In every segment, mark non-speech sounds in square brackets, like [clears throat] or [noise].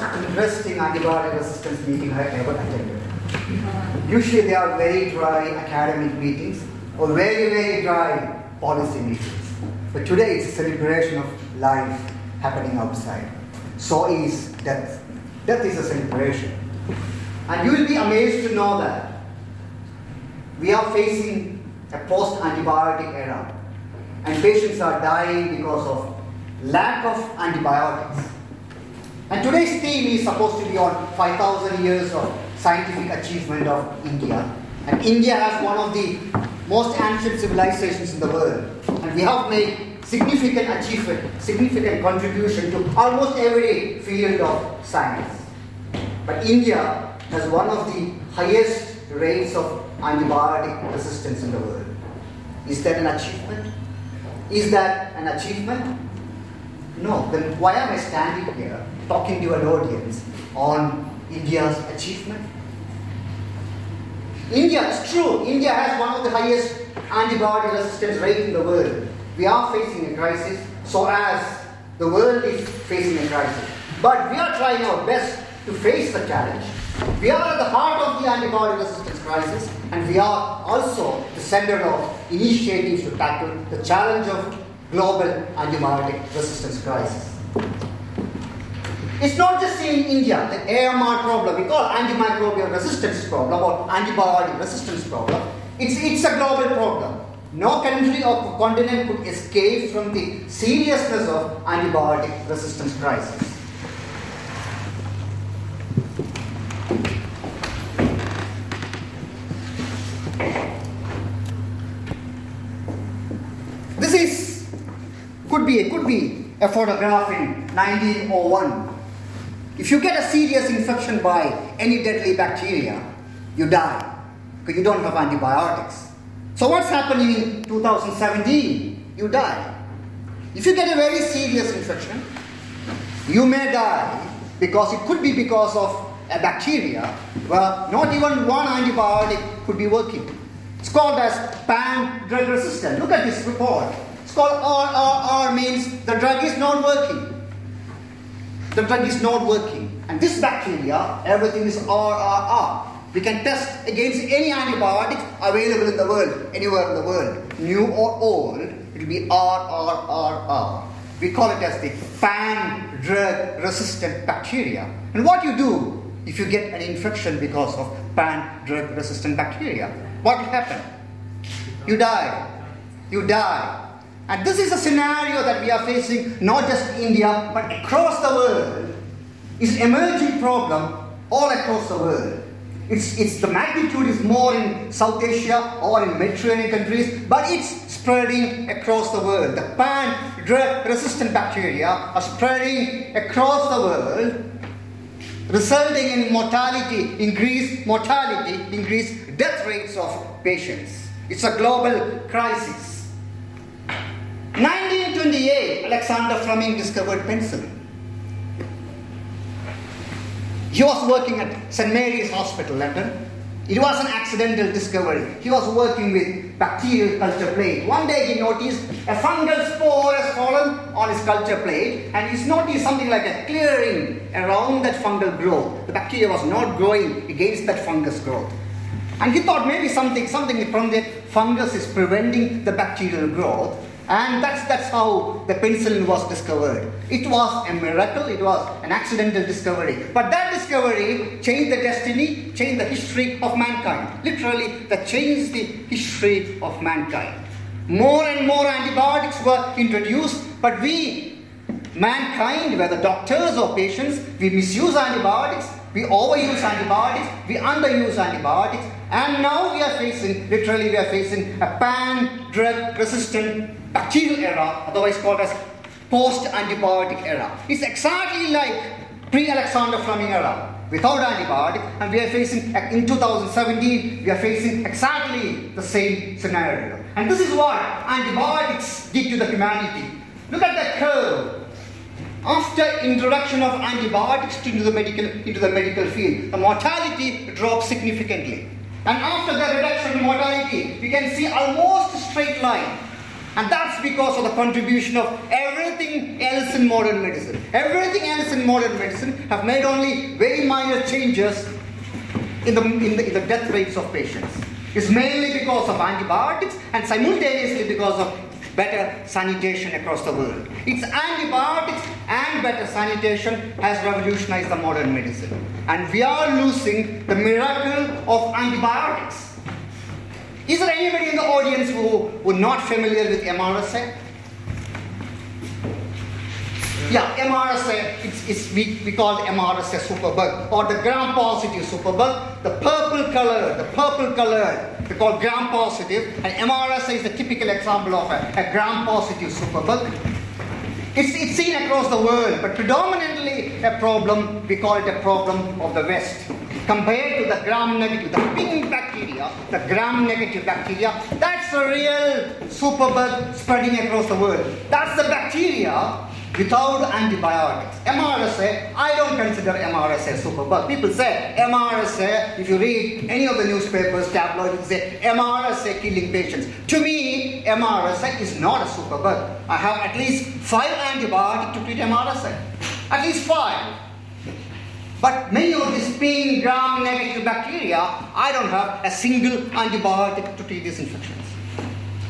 most interesting antibiotic resistance meeting I ever attended. Usually they are very dry academic meetings or very, very dry policy meetings. But today it's a celebration of life happening outside. So is death. Death is a celebration. And you will be amazed to know that we are facing a post antibiotic era. And patients are dying because of lack of antibiotics. And today's theme is supposed to be on 5,000 years of scientific achievement of India. And India has one of the most ancient civilizations in the world. And we have made significant achievement, significant contribution to almost every field of science. But India has one of the highest rates of antibiotic resistance in the world. Is that an achievement? Is that an achievement? No. Then why am I standing here talking to an audience on India's achievement? India, it's true, India has one of the highest antibiotic resistance rate in the world. We are facing a crisis, so as the world is facing a crisis. But we are trying our best to face the challenge. We are at the heart of the antibiotic resistance crisis, and we are also the center of initiatives to tackle the challenge of global antibiotic resistance crisis. It's not just in India, the AMR problem, we call antimicrobial resistance problem or antibiotic resistance problem. It's, it's a global problem. No country or continent could escape from the seriousness of antibiotic resistance crisis. This is could be could be a photograph in 1901 if you get a serious infection by any deadly bacteria, you die because you don't have antibiotics. So, what's happening in 2017? You die. If you get a very serious infection, you may die because it could be because of a bacteria where not even one antibiotic could be working. It's called as pan drug resistant. Look at this report. It's called RRR means the drug is not working the drug is not working. And this bacteria, everything is RRR. We can test against any antibiotics available in the world, anywhere in the world, new or old, it will be RRRR. We call it as the pan drug resistant bacteria. And what you do if you get an infection because of pan drug resistant bacteria? What will happen? You die. You die. And this is a scenario that we are facing not just in India but across the world. It's an emerging problem all across the world. It's, it's the magnitude is more in South Asia or in Mediterranean countries, but it's spreading across the world. The pan drug resistant bacteria are spreading across the world, resulting in mortality, increased mortality, increased death rates of patients. It's a global crisis. 1928, Alexander Fleming discovered penicillin. He was working at St. Mary's Hospital, London. It was an accidental discovery. He was working with bacterial culture plate. One day he noticed a fungal spore has fallen on his culture plate and he's noticed something like a clearing around that fungal growth. The bacteria was not growing against that fungus growth. And he thought maybe something, something from the fungus is preventing the bacterial growth. And that's, that's how the penicillin was discovered. It was a miracle, it was an accidental discovery. But that discovery changed the destiny, changed the history of mankind. Literally, that changed the history of mankind. More and more antibiotics were introduced, but we, mankind, whether doctors or patients, we misuse antibiotics, we overuse antibiotics, we underuse antibiotics, and now we are facing, literally, we are facing a pan drug resistant bacterial era, otherwise called as post-antibiotic era. It's exactly like pre-Alexander Fleming era. Without antibiotic and we are facing in 2017 we are facing exactly the same scenario. And this is what antibiotics did to the humanity. Look at the curve. After introduction of antibiotics into the medical into the medical field the mortality drops significantly. And after the reduction in mortality we can see almost straight line and that's because of the contribution of everything else in modern medicine. Everything else in modern medicine have made only very minor changes in the, in the, in the death rates of patients. It's mainly because of antibiotics and simultaneously because of better sanitation across the world. It's antibiotics and better sanitation has revolutionized the modern medicine. And we are losing the miracle of antibiotics. Is there anybody in the audience who who not familiar with MRSA? Yeah, MRSA, it's, it's we, we call MRSA superbug or the gram-positive superbug. The purple color, the purple color, they call gram-positive, and MRSA is the typical example of a, a gram-positive superbug. It's, it's seen across the world, but predominantly a problem, we call it a problem of the West. Compared to the gram-negative, the pink bacteria, the gram-negative bacteria, that's a real superbug spreading across the world. That's the bacteria without antibiotics. MRSA, I don't consider MRSA superbug. People say MRSA, if you read any of the newspapers, tabloids, say MRSA killing patients. To me, MRSA is not a superbug. I have at least five antibiotics to treat MRSA. At least five. But many of these pain gram negative bacteria, I don't have a single antibiotic to treat this infections.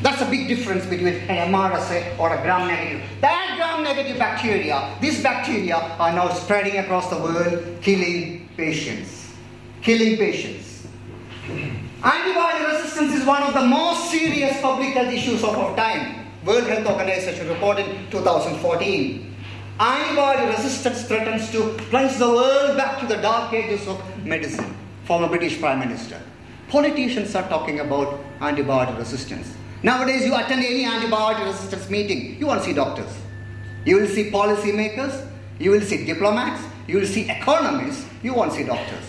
That's a big difference between an MRSA or a gram-negative. That gram-negative bacteria, these bacteria are now spreading across the world, killing patients. Killing patients. [clears throat] Antibiotic resistance is one of the most serious public health issues of our time. World Health Organization reported in 2014. Antibiotic resistance threatens to plunge the world back to the dark ages of medicine. Former British Prime Minister. Politicians are talking about antibiotic resistance. Nowadays, you attend any antibiotic resistance meeting, you won't see doctors. You will see policymakers, you will see diplomats, you will see economists, you won't see doctors.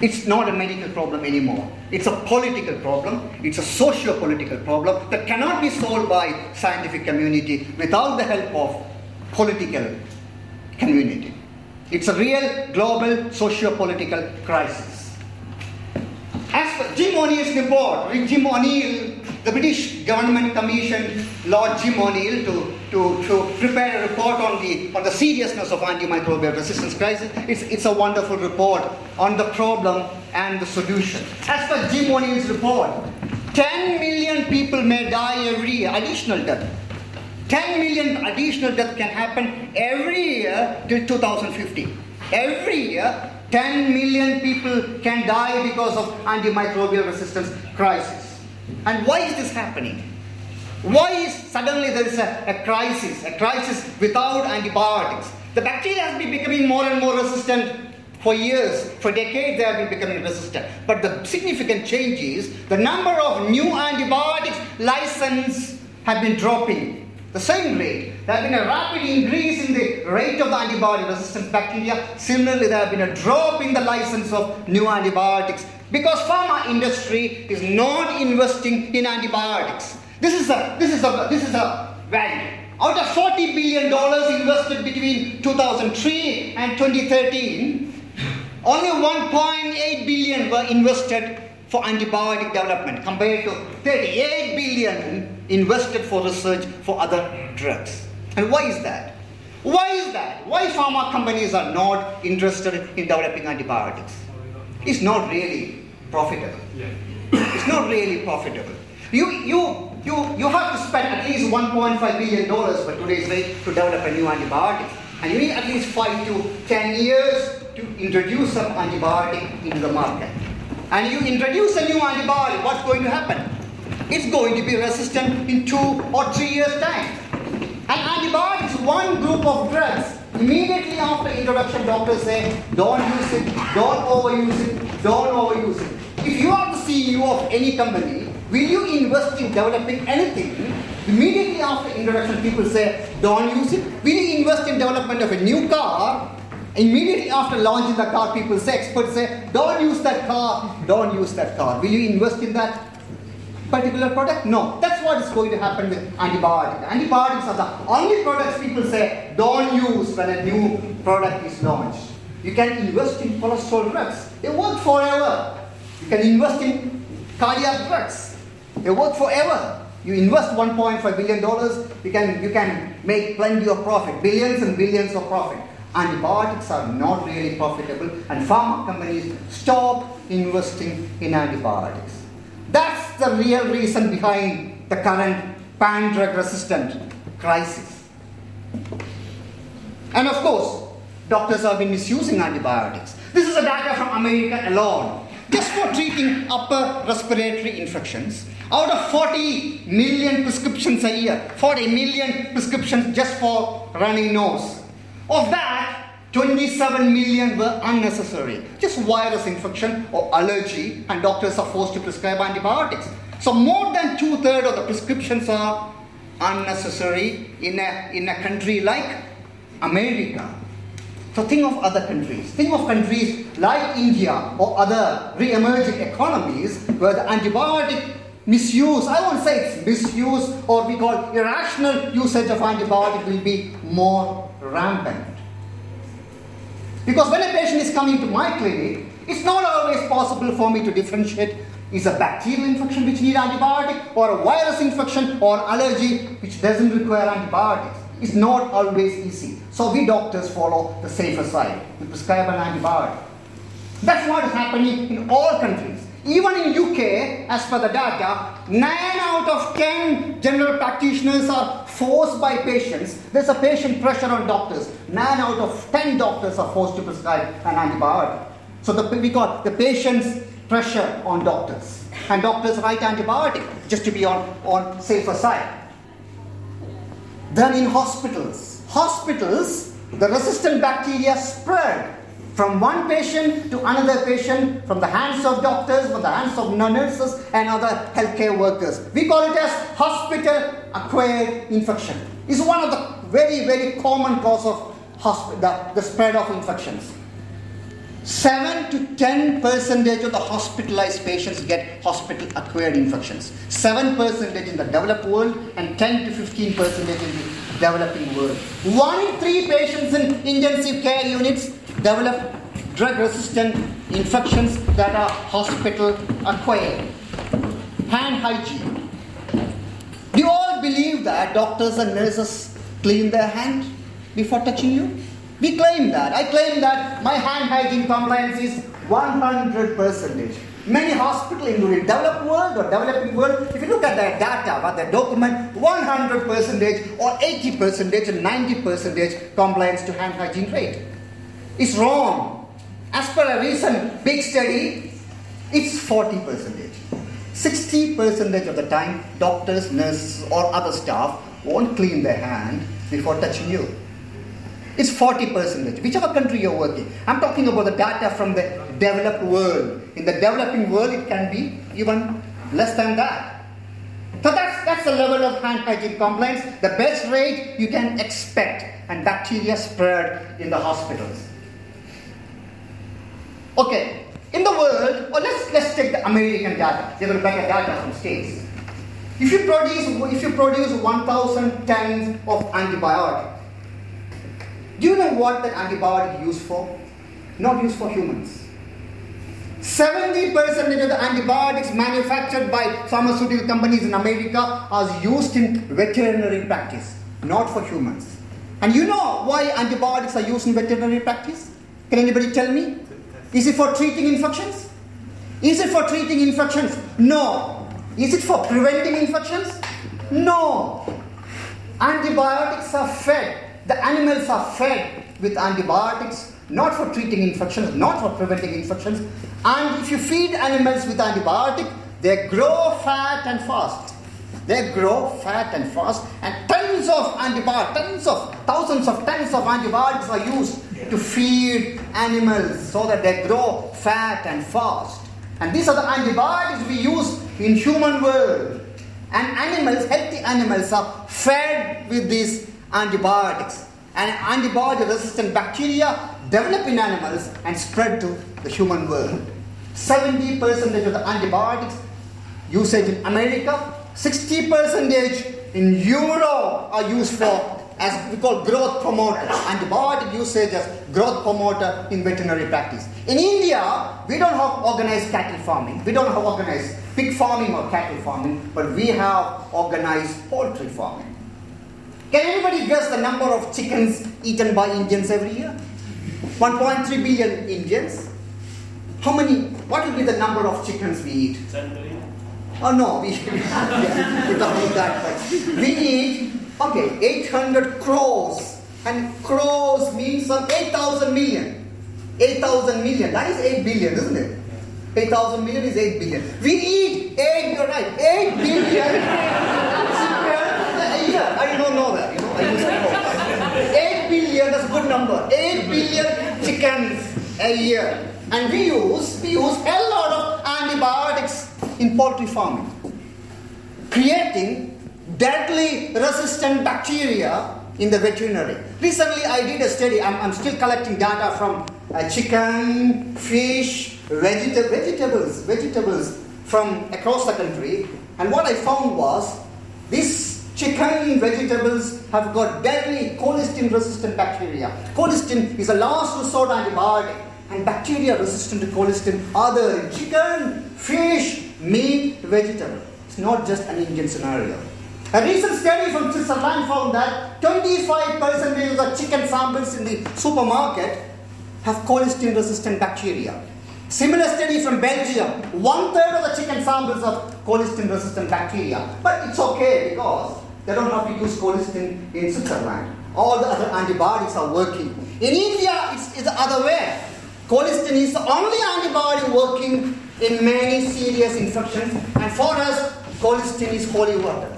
It's not a medical problem anymore. It's a political problem. It's a socio-political problem that cannot be solved by scientific community without the help of political community. It's a real global socio-political crisis. As Jim O'Neill's report, Jim O'Neill, the British government commissioned Lord Jim O'Neill to, to, to prepare a report on the, on the seriousness of antimicrobial resistance crisis. It's, it's a wonderful report on the problem and the solution. As per Jim O'Neill's report, 10 million people may die every year, additional death. 10 million additional death can happen every year till 2050. Every year, 10 million people can die because of antimicrobial resistance crisis. And why is this happening? Why is suddenly there is a, a crisis, a crisis without antibiotics? The bacteria has been becoming more and more resistant for years, for decades they have been becoming resistant. But the significant change is the number of new antibiotics licensed have been dropping the same rate. There has been a rapid increase in the rate of the antibiotic resistant bacteria. Similarly, there have been a drop in the license of new antibiotics because pharma industry is not investing in antibiotics. This is a this is a this is a value. Out of 40 billion dollars invested between 2003 and 2013, only 1.8 billion were invested for antibiotic development compared to 38 billion invested for research for other drugs. And why is that? Why is that? Why pharma companies are not interested in developing antibiotics? It's not really profitable. It's not really profitable. You, you, you, you have to spend at least $1.5 billion for today's rate to develop a new antibiotic. And you need at least 5 to 10 years to introduce some antibiotic into the market. And you introduce a new antibiotic, what's going to happen? it's going to be resistant in two or three years' time. And antibiotics, one group of drugs, immediately after introduction, doctors say, don't use it, don't overuse it, don't overuse it. If you are the CEO of any company, will you invest in developing anything? Immediately after introduction, people say, don't use it. Will you invest in development of a new car? Immediately after launching the car, people say, experts say, don't use that car, don't use that car. Will you invest in that? Particular product? No. That's what is going to happen with antibiotics. Antibiotics are the only products people say don't use when a new product is launched. You can invest in cholesterol drugs. They work forever. You can invest in cardiac drugs. They work forever. You invest 1.5 billion dollars, you can you can make plenty of profit, billions and billions of profit. Antibiotics are not really profitable, and pharma companies stop investing in antibiotics. That's the real reason behind the current pan drug resistant crisis. And of course, doctors have been misusing antibiotics. This is the data from America alone. Just for treating upper respiratory infections, out of 40 million prescriptions a year, 40 million prescriptions just for running nose. Of that, 27 million were unnecessary. Just virus infection or allergy, and doctors are forced to prescribe antibiotics. So, more than two thirds of the prescriptions are unnecessary in a, in a country like America. So think of other countries. Think of countries like India or other re-emerging economies where the antibiotic misuse, I won't say it's misuse or we call irrational usage of antibiotic will be more rampant. Because when a patient is coming to my clinic, it's not always possible for me to differentiate is a bacterial infection which needs antibiotic or a virus infection or allergy which doesn't require antibiotics. It's not always easy. So we doctors follow the safer side. We prescribe an antibiotic. That's what is happening in all countries. Even in UK, as per the data, 9 out of 10 general practitioners are forced by patients. There's a patient pressure on doctors. 9 out of 10 doctors are forced to prescribe an antibiotic. So the, we got the patient's pressure on doctors. And doctors write antibiotic just to be on, on safer side. Then in hospitals, hospitals, the resistant bacteria spread from one patient to another patient, from the hands of doctors, from the hands of nurses, and other healthcare workers. We call it as hospital acquired infection. It's one of the very, very common cause of hosp- the, the spread of infections. 7 to 10 percentage of the hospitalized patients get hospital acquired infections. 7 percentage in the developed world and 10 to 15 percentage in the developing world. 1 in 3 patients in intensive care units develop drug resistant infections that are hospital acquired. Hand hygiene. Do you all believe that doctors and nurses clean their hands before touching you? We claim that. I claim that my hand hygiene compliance is 100%. Many hospitals, including the developed world or developing world, if you look at their data, what they document, 100% or 80% and 90% compliance to hand hygiene rate. It's wrong. As per a recent big study, it's 40 percentage. 60 percentage of the time, doctors, nurses, or other staff won't clean their hand before touching you. It's 40 percentage, whichever country you're working. I'm talking about the data from the developed world. In the developing world, it can be even less than that. So that's, that's the level of hand hygiene compliance, the best rate you can expect, and bacteria spread in the hospitals. Okay, in the world, or let's, let's take the American data. Will better data from states. If you produce, if you produce 1,000 tons of antibiotic, do you know what that antibiotic is used for? Not used for humans. 70% of the antibiotics manufactured by pharmaceutical companies in America are used in veterinary practice, not for humans. And you know why antibiotics are used in veterinary practice? Can anybody tell me? Is it for treating infections? Is it for treating infections? No. Is it for preventing infections? No. Antibiotics are fed the animals are fed with antibiotics, not for treating infections, not for preventing infections. And if you feed animals with antibiotic, they grow fat and fast. They grow fat and fast, and tons of antibiotics, tons of thousands of tons of antibiotics are used to feed animals so that they grow fat and fast. And these are the antibiotics we use in human world. And animals, healthy animals, are fed with these antibiotics. And antibiotic resistant bacteria develop in animals and spread to the human world. 70% of the antibiotics usage in America, 60% in Europe are used for as we call growth promoter. Antibiotic usage as growth promoter in veterinary practice. In India, we don't have organized cattle farming. We don't have organized pig farming or cattle farming, but we have organized poultry farming. Can anybody guess the number of chickens eaten by Indians every year? 1.3 billion Indians. How many? What will be the number of chickens we eat? 10 million? Oh no, we, yeah, [laughs] we don't need that much. We eat, okay, 800 crores. And crores means some 8,000 million. 8,000 million. That is 8 billion, isn't it? 8,000 million is 8 billion. We eat 8, you're right, 8 billion [laughs] a year. I don't know that, you know, I used to know. 8 billion, that's a good number. 8 billion chickens a year. And we use, we use a lot of antibiotics in poultry farming, creating deadly resistant bacteria in the veterinary. Recently, I did a study, I'm, I'm still collecting data from uh, chicken, fish, vegeta- vegetables, vegetables from across the country. And what I found was these chicken vegetables have got deadly colistin resistant bacteria. Colistin is a last resort antibiotic and bacteria resistant to colistin are in chicken, fish, meat, vegetable. It's not just an Indian scenario. A recent study from Switzerland found that 25% of the chicken samples in the supermarket have colistin resistant bacteria. Similar study from Belgium, one third of the chicken samples have colistin resistant bacteria. But it's okay because they don't have to use colistin in Switzerland. All the other antibiotics are working. In India, it's, it's the other way. Colistin is the only antibiotic working in many serious infections, and for us, colistin is holy water.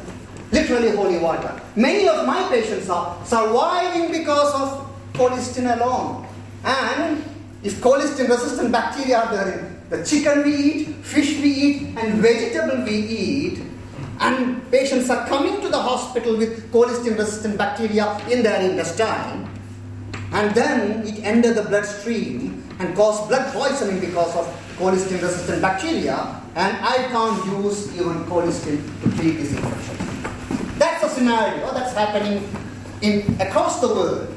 Literally holy water. Many of my patients are surviving because of colistin alone. And if colistin resistant bacteria are there in the chicken we eat, fish we eat, and vegetable we eat, and patients are coming to the hospital with colistin resistant bacteria in their intestine, and then it enters the bloodstream and cause blood poisoning because of colistin resistant bacteria, and I can't use even colistin to treat this infection. That's a scenario that's happening in across the world.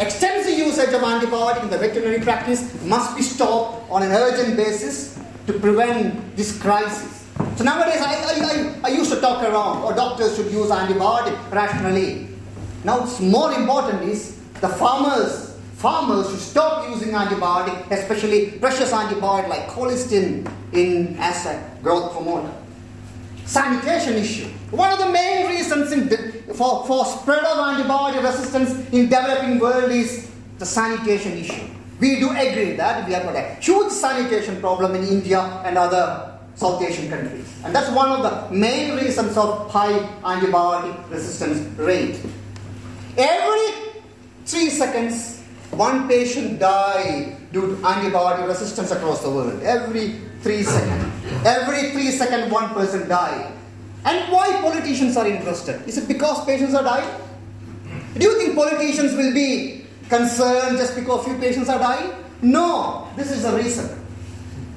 Extensive usage of antibiotic in the veterinary practice must be stopped on an urgent basis to prevent this crisis. So nowadays, I, I, I, used to talk around, or doctors should use antibiotic rationally. Now, what's more important is the farmers, farmers should stop using antibiotic, especially precious antibiotic like colistin in as a growth promoter. Sanitation issue. One of the main reasons de- for, for spread of antibiotic resistance in developing world is the sanitation issue. We do agree that we have got a huge sanitation problem in India and other South Asian countries. And that's one of the main reasons of high antibiotic resistance rate. Every three seconds, one patient die due to antibiotic resistance across the world. Every three seconds. Every three seconds, one person die. And why politicians are interested? Is it because patients are dying? Do you think politicians will be concerned just because few patients are dying? No, this is the reason.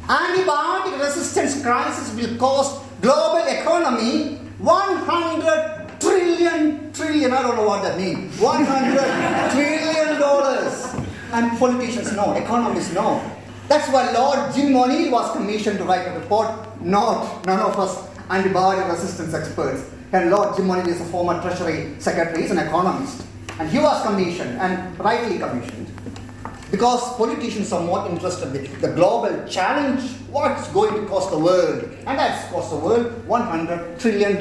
Antibiotic resistance crisis will cost global economy 100 trillion, trillion, I don't know what that means, 100 [laughs] trillion dollars. And politicians know, economists know. That's why Lord Jim O'Neill was commissioned to write a report, not none of us antibiotic resistance experts. And Lord Jim O'Neill is a former Treasury Secretary, he's an economist. And he was commissioned, and rightly commissioned, because politicians are more interested in the global challenge, what's going to cost the world. And that's cost the world $100 trillion.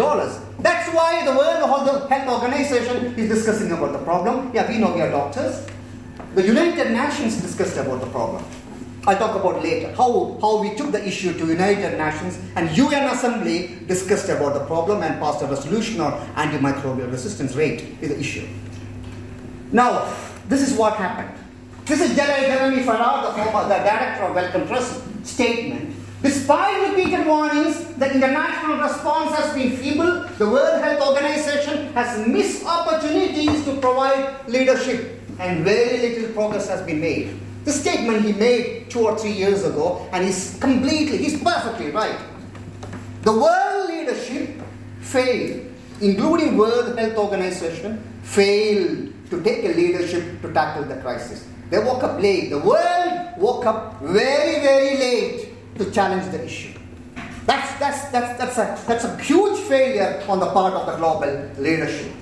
That's why the World Health Organization is discussing about the problem. Yeah, we know we are doctors. The United Nations discussed about the problem. I'll talk about later how, how we took the issue to United Nations and UN Assembly discussed about the problem and passed a resolution on antimicrobial resistance rate is the issue. Now, this is what happened. This is Jeremy Farrar, the former the director of Wellcome Trust statement. Despite repeated warnings, the international response has been feeble. The World Health Organization has missed opportunities to provide leadership, and very little progress has been made. The statement he made two or three years ago, and he's completely, he's perfectly right. The world leadership failed including World Health Organization, failed to take a leadership to tackle the crisis. They woke up late. The world woke up very, very late to challenge the issue. That's, that's, that's, that's, a, that's a huge failure on the part of the global leadership.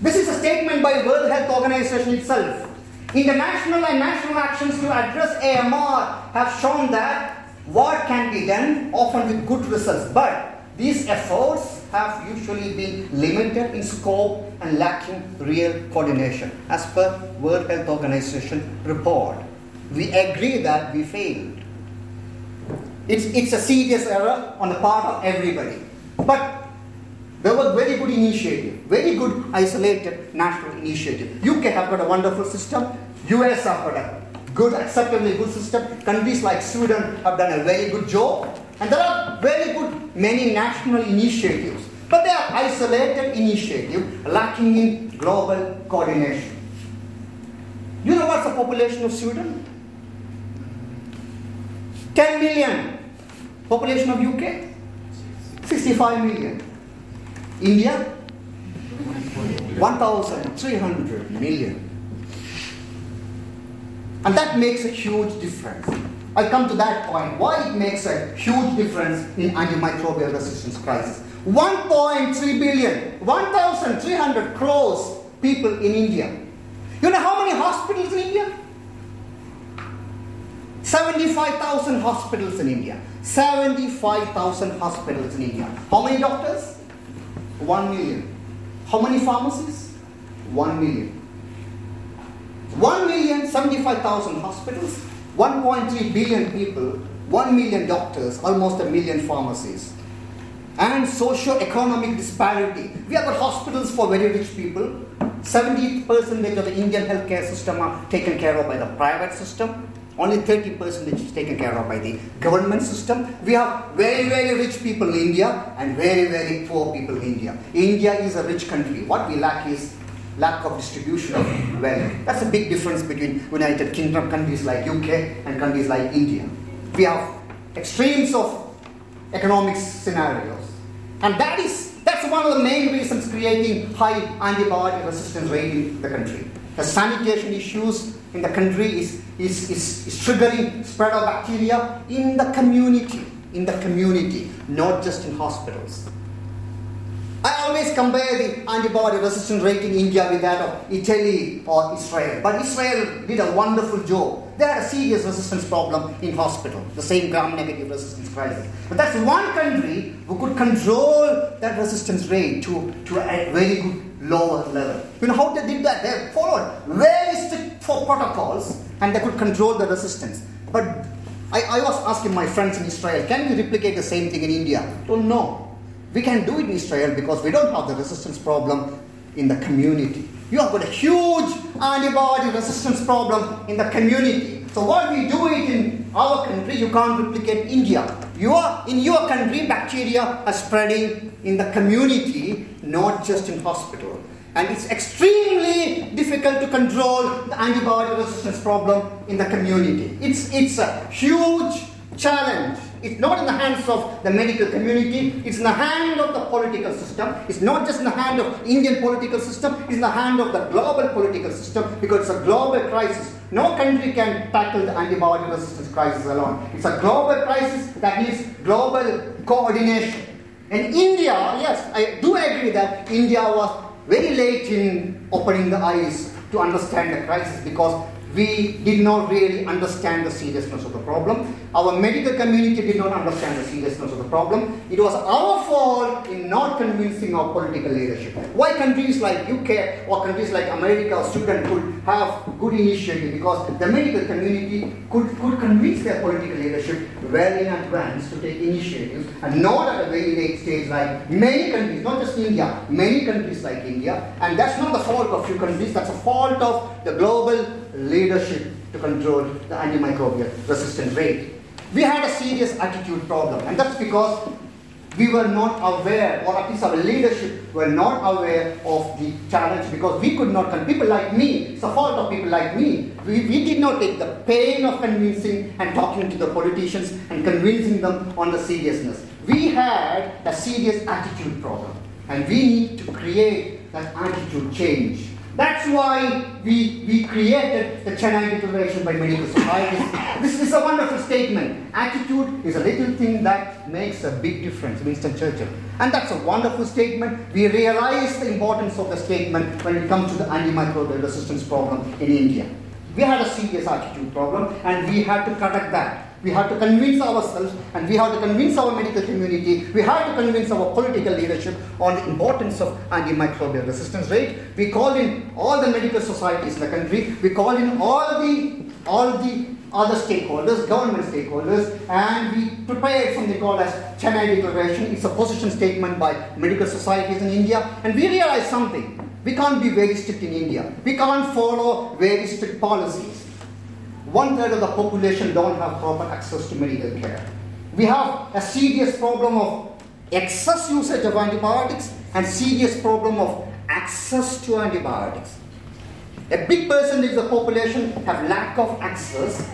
This is a statement by World Health Organization itself. International and national actions to address AMR have shown that what can be done, often with good results, but these efforts have usually been limited in scope and lacking real coordination, as per World Health Organization report. We agree that we failed. It's, it's a serious error on the part of everybody. But there was very good initiative, very good isolated national initiative. UK have got a wonderful system. US have got a good, acceptably good system. Countries like Sweden have done a very good job. And there are very good many national initiatives. But they are isolated initiatives lacking in global coordination. You know what's the population of Sweden? 10 million. Population of UK? 65 million. India? 1,300 million. And that makes a huge difference. I'll come to that point. Why it makes a huge difference in antimicrobial resistance crisis. 1.3 billion, 1,300 crores people in India. You know how many hospitals in India? 75,000 hospitals in India. 75,000 hospitals in India. How many doctors? 1 million. How many pharmacies? 1 million. 1 million, 75,000 hospitals, 1.3 billion people, 1 million doctors, almost a million pharmacies. And socio-economic disparity. We have got hospitals for very rich people. 70% of the Indian healthcare system are taken care of by the private system. Only 30% is taken care of by the government system. We have very, very rich people in India and very, very poor people in India. India is a rich country. What we lack is lack of distribution of wealth. That's a big difference between United Kingdom countries like UK and countries like India. We have extremes of economic scenarios. And that is that's one of the main reasons creating high antibiotic resistance rate in the country. The sanitation issues in the country is, is, is, is triggering spread of bacteria in the community, in the community, not just in hospitals. I always compare the antibiotic resistance rate in India with that of Italy or Israel. But Israel did a wonderful job. They had a serious resistance problem in hospital, the same gram-negative resistance crisis. But that's one country who could control that resistance rate to, to a very good lower level. You know how they did that? They followed very strict protocols and they could control the resistance. But I, I was asking my friends in Israel, can we replicate the same thing in India? Well, no. We can do it in Israel because we don't have the resistance problem in the community. You have got a huge antibody resistance problem in the community. So what we do it in our country, you can't replicate India. You are, in your country, bacteria are spreading in the community, not just in hospital. And it's extremely difficult to control the antibiotic resistance problem in the community. It's, it's a huge challenge. It's not in the hands of the medical community, it's in the hand of the political system. It's not just in the hand of Indian political system, it's in the hand of the global political system because it's a global crisis. No country can tackle the antibiotic resistance crisis alone. It's a global crisis that needs global coordination. And India, yes, I do agree that India was very late in opening the eyes to understand the crisis because we did not really understand the seriousness of the problem. Our medical community did not understand the seriousness of the problem. It was our fault in not convincing our political leadership. Why countries like UK or countries like America or Sweden could have good initiative because the medical community could, could convince their political leadership well in advance to take initiatives and not at a very late stage like many countries, not just India, many countries like India. And that's not the fault of few countries, that's a fault of the global leadership to control the antimicrobial resistance rate. We had a serious attitude problem, and that's because we were not aware, or at least our leadership were not aware of the challenge because we could not, people like me, it's the fault of people like me, we, we did not take the pain of convincing and talking to the politicians and convincing them on the seriousness. We had a serious attitude problem. And we need to create that attitude change. That's why we, we created the Chennai Declaration by Medical Societies. This is a wonderful statement. Attitude is a little thing that makes a big difference, Winston Churchill. And that's a wonderful statement. We realize the importance of the statement when it comes to the antimicrobial resistance problem in India. We had a serious attitude problem and we had to correct that. We have to convince ourselves and we have to convince our medical community, we have to convince our political leadership on the importance of antimicrobial resistance rate. We call in all the medical societies in the country, we call in all the all the other stakeholders, government stakeholders, and we prepared something called as Chennai Declaration. It's a position statement by medical societies in India, and we realized something. We can't be very strict in India. We can't follow very strict policies one third of the population don't have proper access to medical care. We have a serious problem of excess usage of antibiotics and serious problem of access to antibiotics. A big percentage of the population have lack of access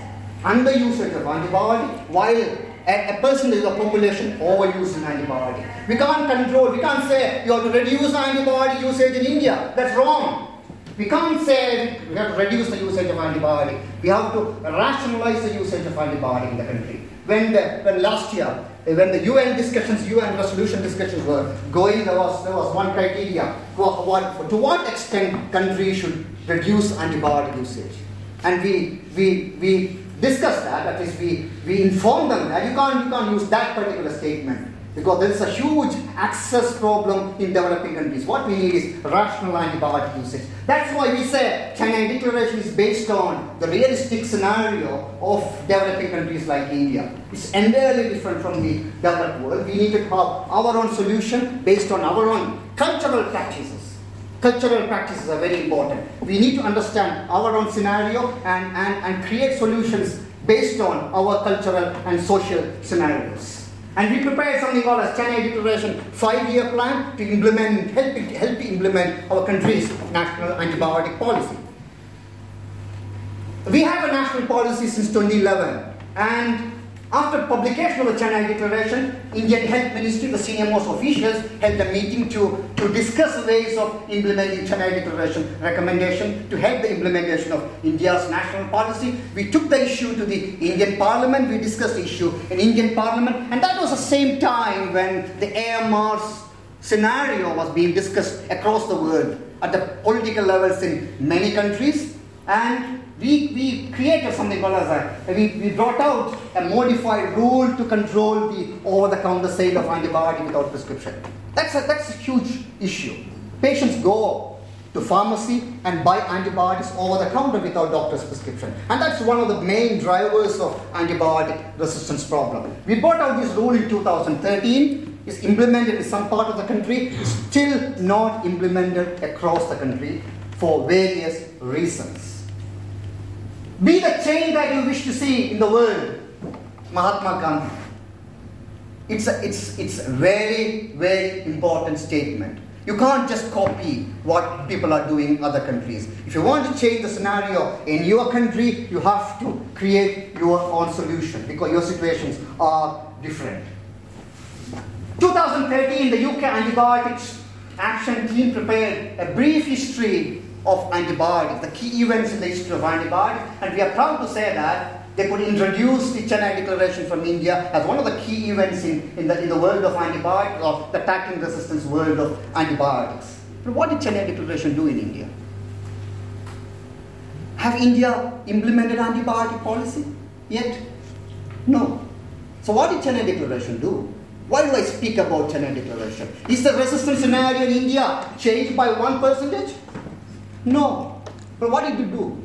the usage of antibiotic, while a, a percentage of the population overusing antibiotic. We can't control, we can't say you have to reduce antibiotic usage in India. That's wrong. We can't say we have to reduce the usage of antibiotic. We have to rationalize the usage of antibiotic in the country. When, the, when last year, when the UN discussions, UN resolution discussions were going, there was, there was one criteria. What, to what extent countries should reduce antibiotic usage? And we, we, we discussed that, that is, we, we informed them that you can't, you can't use that particular statement because there is a huge access problem in developing countries. What we need is rational antibiotic usage. That's why we say Chennai Declaration is based on the realistic scenario of developing countries like India. It's entirely different from the developed world. We need to have our own solution based on our own cultural practices. Cultural practices are very important. We need to understand our own scenario and, and, and create solutions based on our cultural and social scenarios. And we prepared something called as Chennai Declaration five-year plan to implement, help, help implement our country's national antibiotic policy. We have a national policy since 2011, and after publication of the Chennai Declaration, Indian Health Ministry, the senior most officials, held a meeting to, to discuss ways of implementing Chennai Declaration recommendation to help the implementation of India's national policy. We took the issue to the Indian Parliament, we discussed the issue in Indian Parliament, and that was the same time when the AMR's scenario was being discussed across the world at the political levels in many countries. And we, we created something called as a, we, we brought out a modified rule to control the over-the-counter sale of antibiotic without prescription. That's a, that's a huge issue. Patients go to pharmacy and buy antibiotics over the counter without doctor's prescription. And that's one of the main drivers of antibiotic resistance problem. We brought out this rule in 2013. It's implemented in some part of the country, it's still not implemented across the country for various reasons. Be the change that you wish to see in the world. Mahatma Gandhi. It's a, it's, it's a very, very important statement. You can't just copy what people are doing in other countries. If you want to change the scenario in your country, you have to create your own solution because your situations are different. 2013, the UK Antibiotics Action Team prepared a brief history of antibiotics, the key events in the history of antibiotics, and we are proud to say that they could introduce the Chennai Declaration from India as one of the key events in, in, the, in the world of antibiotics, of the tackling resistance world of antibiotics. But what did Chennai Declaration do in India? Have India implemented antibiotic policy yet? No. So what did Chennai Declaration do? Why do I speak about Chennai Declaration? Is the resistance scenario in India changed by one percentage? No. But what did we do?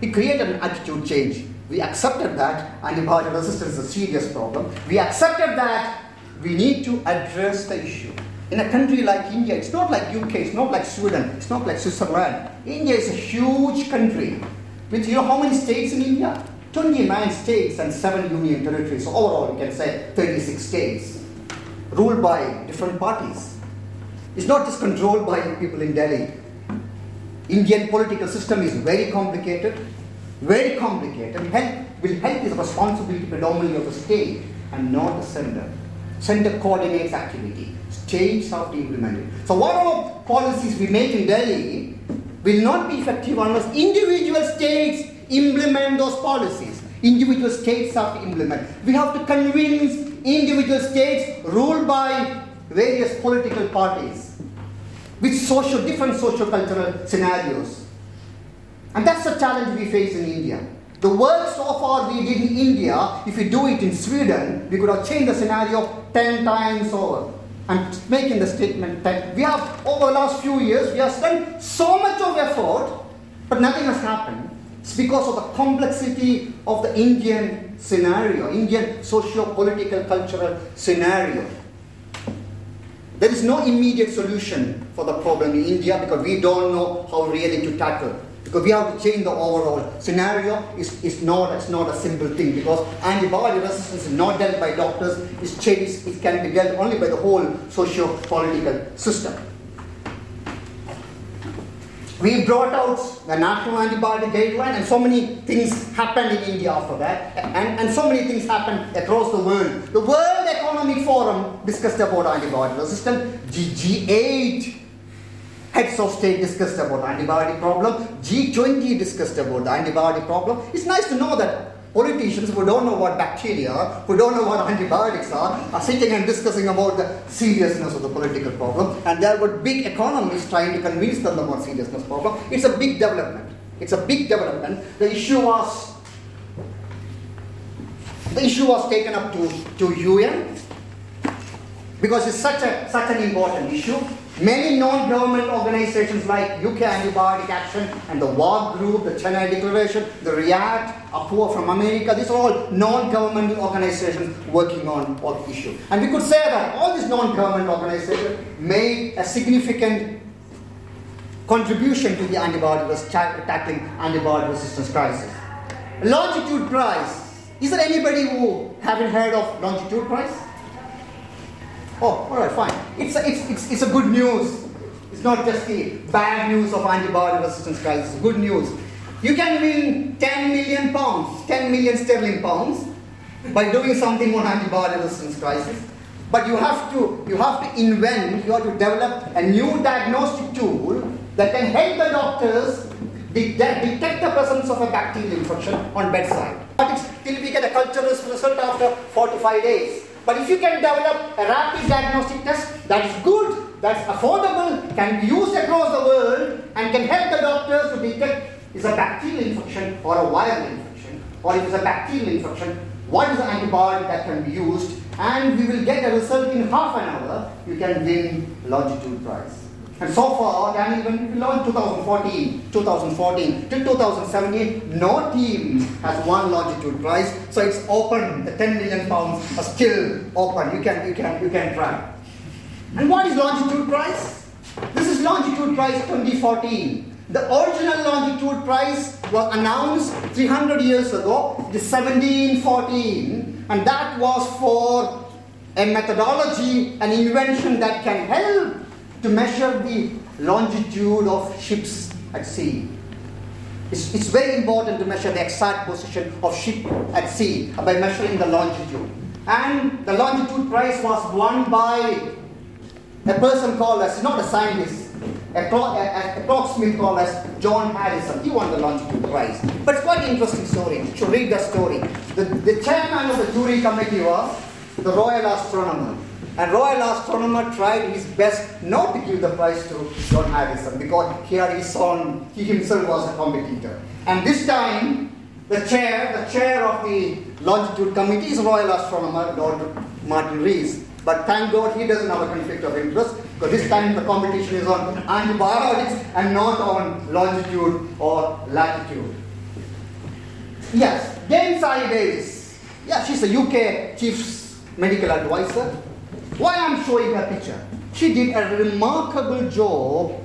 We created an attitude change. We accepted that antibiotic resistance is a serious problem. We accepted that we need to address the issue. In a country like India, it's not like UK, it's not like Sweden, it's not like Switzerland. India is a huge country. With you know how many states in India? 29 states and 7 union territories. So overall, you can say 36 states, ruled by different parties. It's not just controlled by people in Delhi. Indian political system is very complicated, very complicated. Health will help is a responsibility predominantly of the state and not the center. Center coordinates activity. States have to implement it. So whatever policies we make in Delhi will not be effective unless individual states implement those policies. Individual states have to implement. We have to convince individual states ruled by various political parties with social, different social cultural scenarios. And that's the challenge we face in India. The work so far we did in India, if we do it in Sweden, we could have changed the scenario 10 times over. I'm making the statement that we have, over the last few years, we have spent so much of effort, but nothing has happened. It's because of the complexity of the Indian scenario, Indian socio-political cultural scenario. There is no immediate solution for the problem in India because we don't know how really to tackle. Because we have to change the overall scenario. It's, it's, not, it's not a simple thing because antibody resistance is not dealt by doctors, it's changed, it can be dealt only by the whole socio-political system. We brought out the national antibiotic guideline, and so many things happened in India after that, and, and so many things happened across the world. The World Economic Forum discussed about antibiotic resistance, G8 heads of state discussed about antibiotic problem, G20 discussed about the antibiotic problem. It's nice to know that politicians who don't know what bacteria, who don't know what antibiotics are, are sitting and discussing about the seriousness of the political problem. And there were big economists trying to convince them about seriousness problem. It's a big development. It's a big development. The issue was the issue was taken up to, to UN because it's such a such an important issue. Many non-government organizations like UK Antibiotic Action and the WARC Group, the Chennai Declaration, the REACT, APUA from America, these are all non-government organizations working on, the issue. And we could say that all these non-government organizations made a significant contribution to the antibiotic tackling antibiotic resistance crisis. Longitude Prize. Is there anybody who haven't heard of Longitude Prize? Oh, all right, fine. It's a, it's, it's, it's a good news. It's not just the bad news of antibiotic resistance crisis. Good news. You can win 10 million pounds, 10 million sterling pounds by doing something on antibiotic resistance crisis. But you have to you have to invent, you have to develop a new diagnostic tool that can help the doctors detect the presence of a bacterial infection on bedside. But till we get a cultural result after 45 days. But if you can develop a rapid diagnostic test that is good, that's affordable, can be used across the world, and can help the doctors to detect is a bacterial infection or a viral infection, or if it's a bacterial infection, what is the antibiotic that can be used, and we will get a result in half an hour, you can win longitude prize. And so far, and even beyond 2014, 2014 till 2017, no team has won longitude prize. So it's open. The 10 million pounds are still open. You can, you can, you can try. And what is longitude prize? This is longitude prize 2014. The original longitude prize was announced 300 years ago. Is 1714, and that was for a methodology, an invention that can help to measure the longitude of ships at sea. It's, it's very important to measure the exact position of ship at sea by measuring the longitude. And the longitude prize was won by a person called as, not a scientist, a, a, a clocksmith called as John Harrison. He won the longitude prize. But it's quite an interesting story. You should read the story. The, the chairman of the jury committee was the royal astronomer. And Royal Astronomer tried his best not to give the prize to John Harrison because here he saw he himself was a competitor. And this time, the chair, the chair of the longitude committee is Royal Astronomer Lord Martin Rees. But thank God he doesn't have a conflict of interest because this time the competition is on antibiotics and not on longitude or latitude. Yes, Dame Sally Davies. Yeah, she's a UK chief medical advisor. Why I'm showing her picture? She did a remarkable job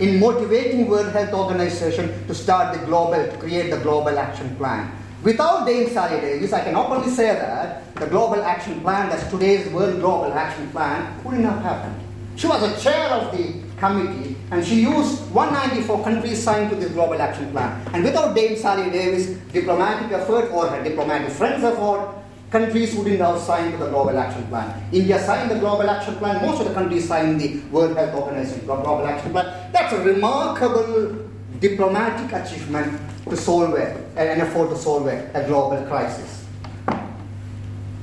in motivating World Health Organization to start the global, to create the global action plan. Without Dame Sally Davies, I can openly say that the global action plan, that's today's World Global Action Plan, wouldn't have happened. She was a chair of the committee and she used 194 countries signed to this global action plan. And without Dame Sally Davies' diplomatic effort or her diplomatic friends' effort, countries wouldn't have signed the Global Action Plan. India signed the Global Action Plan, most of the countries signed the World Health Organization Global Action Plan. That's a remarkable diplomatic achievement to solve an effort to solve a, a global crisis.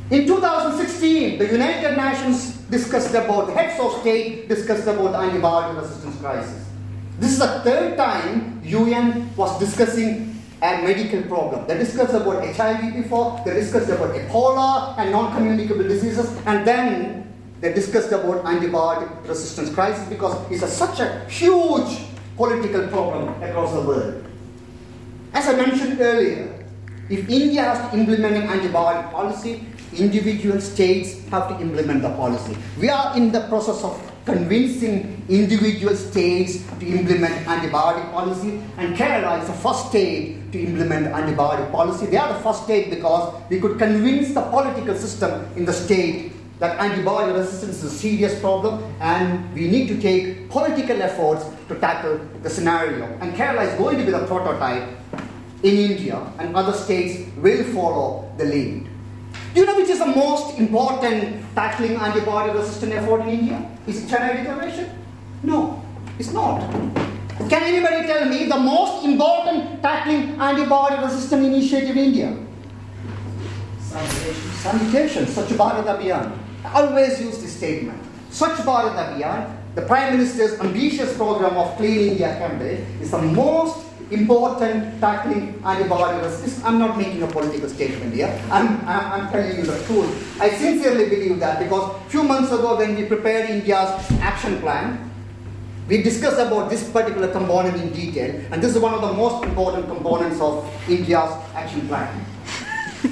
In 2016, the United Nations discussed about, the heads of state discussed about the antibiotic resistance crisis. This is the third time UN was discussing a medical problem. They discussed about HIV before, they discussed about Ebola and non-communicable diseases, and then they discussed about antibiotic resistance crisis because it's a, such a huge political problem across the world. As I mentioned earlier, if India has to implement an antibiotic policy, individual states have to implement the policy. We are in the process of convincing individual states to implement antibiotic policy, and Kerala is the first state to implement antibiotic policy. They are the first state because we could convince the political system in the state that antibiotic resistance is a serious problem and we need to take political efforts to tackle the scenario. And Kerala is going to be the prototype in India, and other states will follow the lead. Do you know which is the most important tackling antibiotic resistant effort in India? Is it Chennai Declaration? No, it's not. Can anybody tell me the most important tackling antibiotic resistant initiative in India? Sanitation. Sanitation, Swachh Bharat Abhiyan. I always use this statement. Swachh Bharat Abhiyan, the Prime Minister's ambitious program of Clean India campaign, is the most important tackling antibiotic resistance. I'm not making a political statement here. I'm, I'm, I'm telling you the truth. I sincerely believe that because a few months ago when we prepared India's action plan, we discussed about this particular component in detail, and this is one of the most important components of India's action plan. [laughs]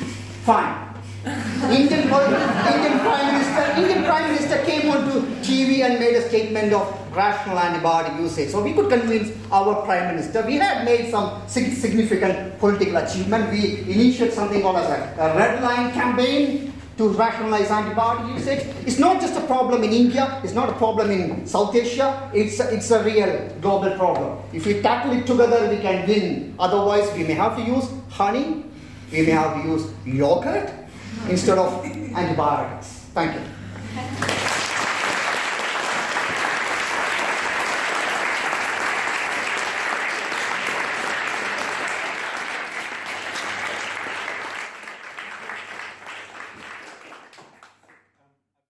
Fine. Indian, Indian Prime Minister, Indian Prime Minister came onto TV and made a statement of rational antibiotic usage. So we could convince our Prime Minister. We had made some significant political achievement. We initiated something called as a, a red line campaign to rationalize antibiotic usage. It's not just a problem in India, it's not a problem in South Asia, it's a, it's a real global problem. If we tackle it together, we can win. Otherwise, we may have to use honey, we may have to use yogurt instead of antibiotics. Thank you.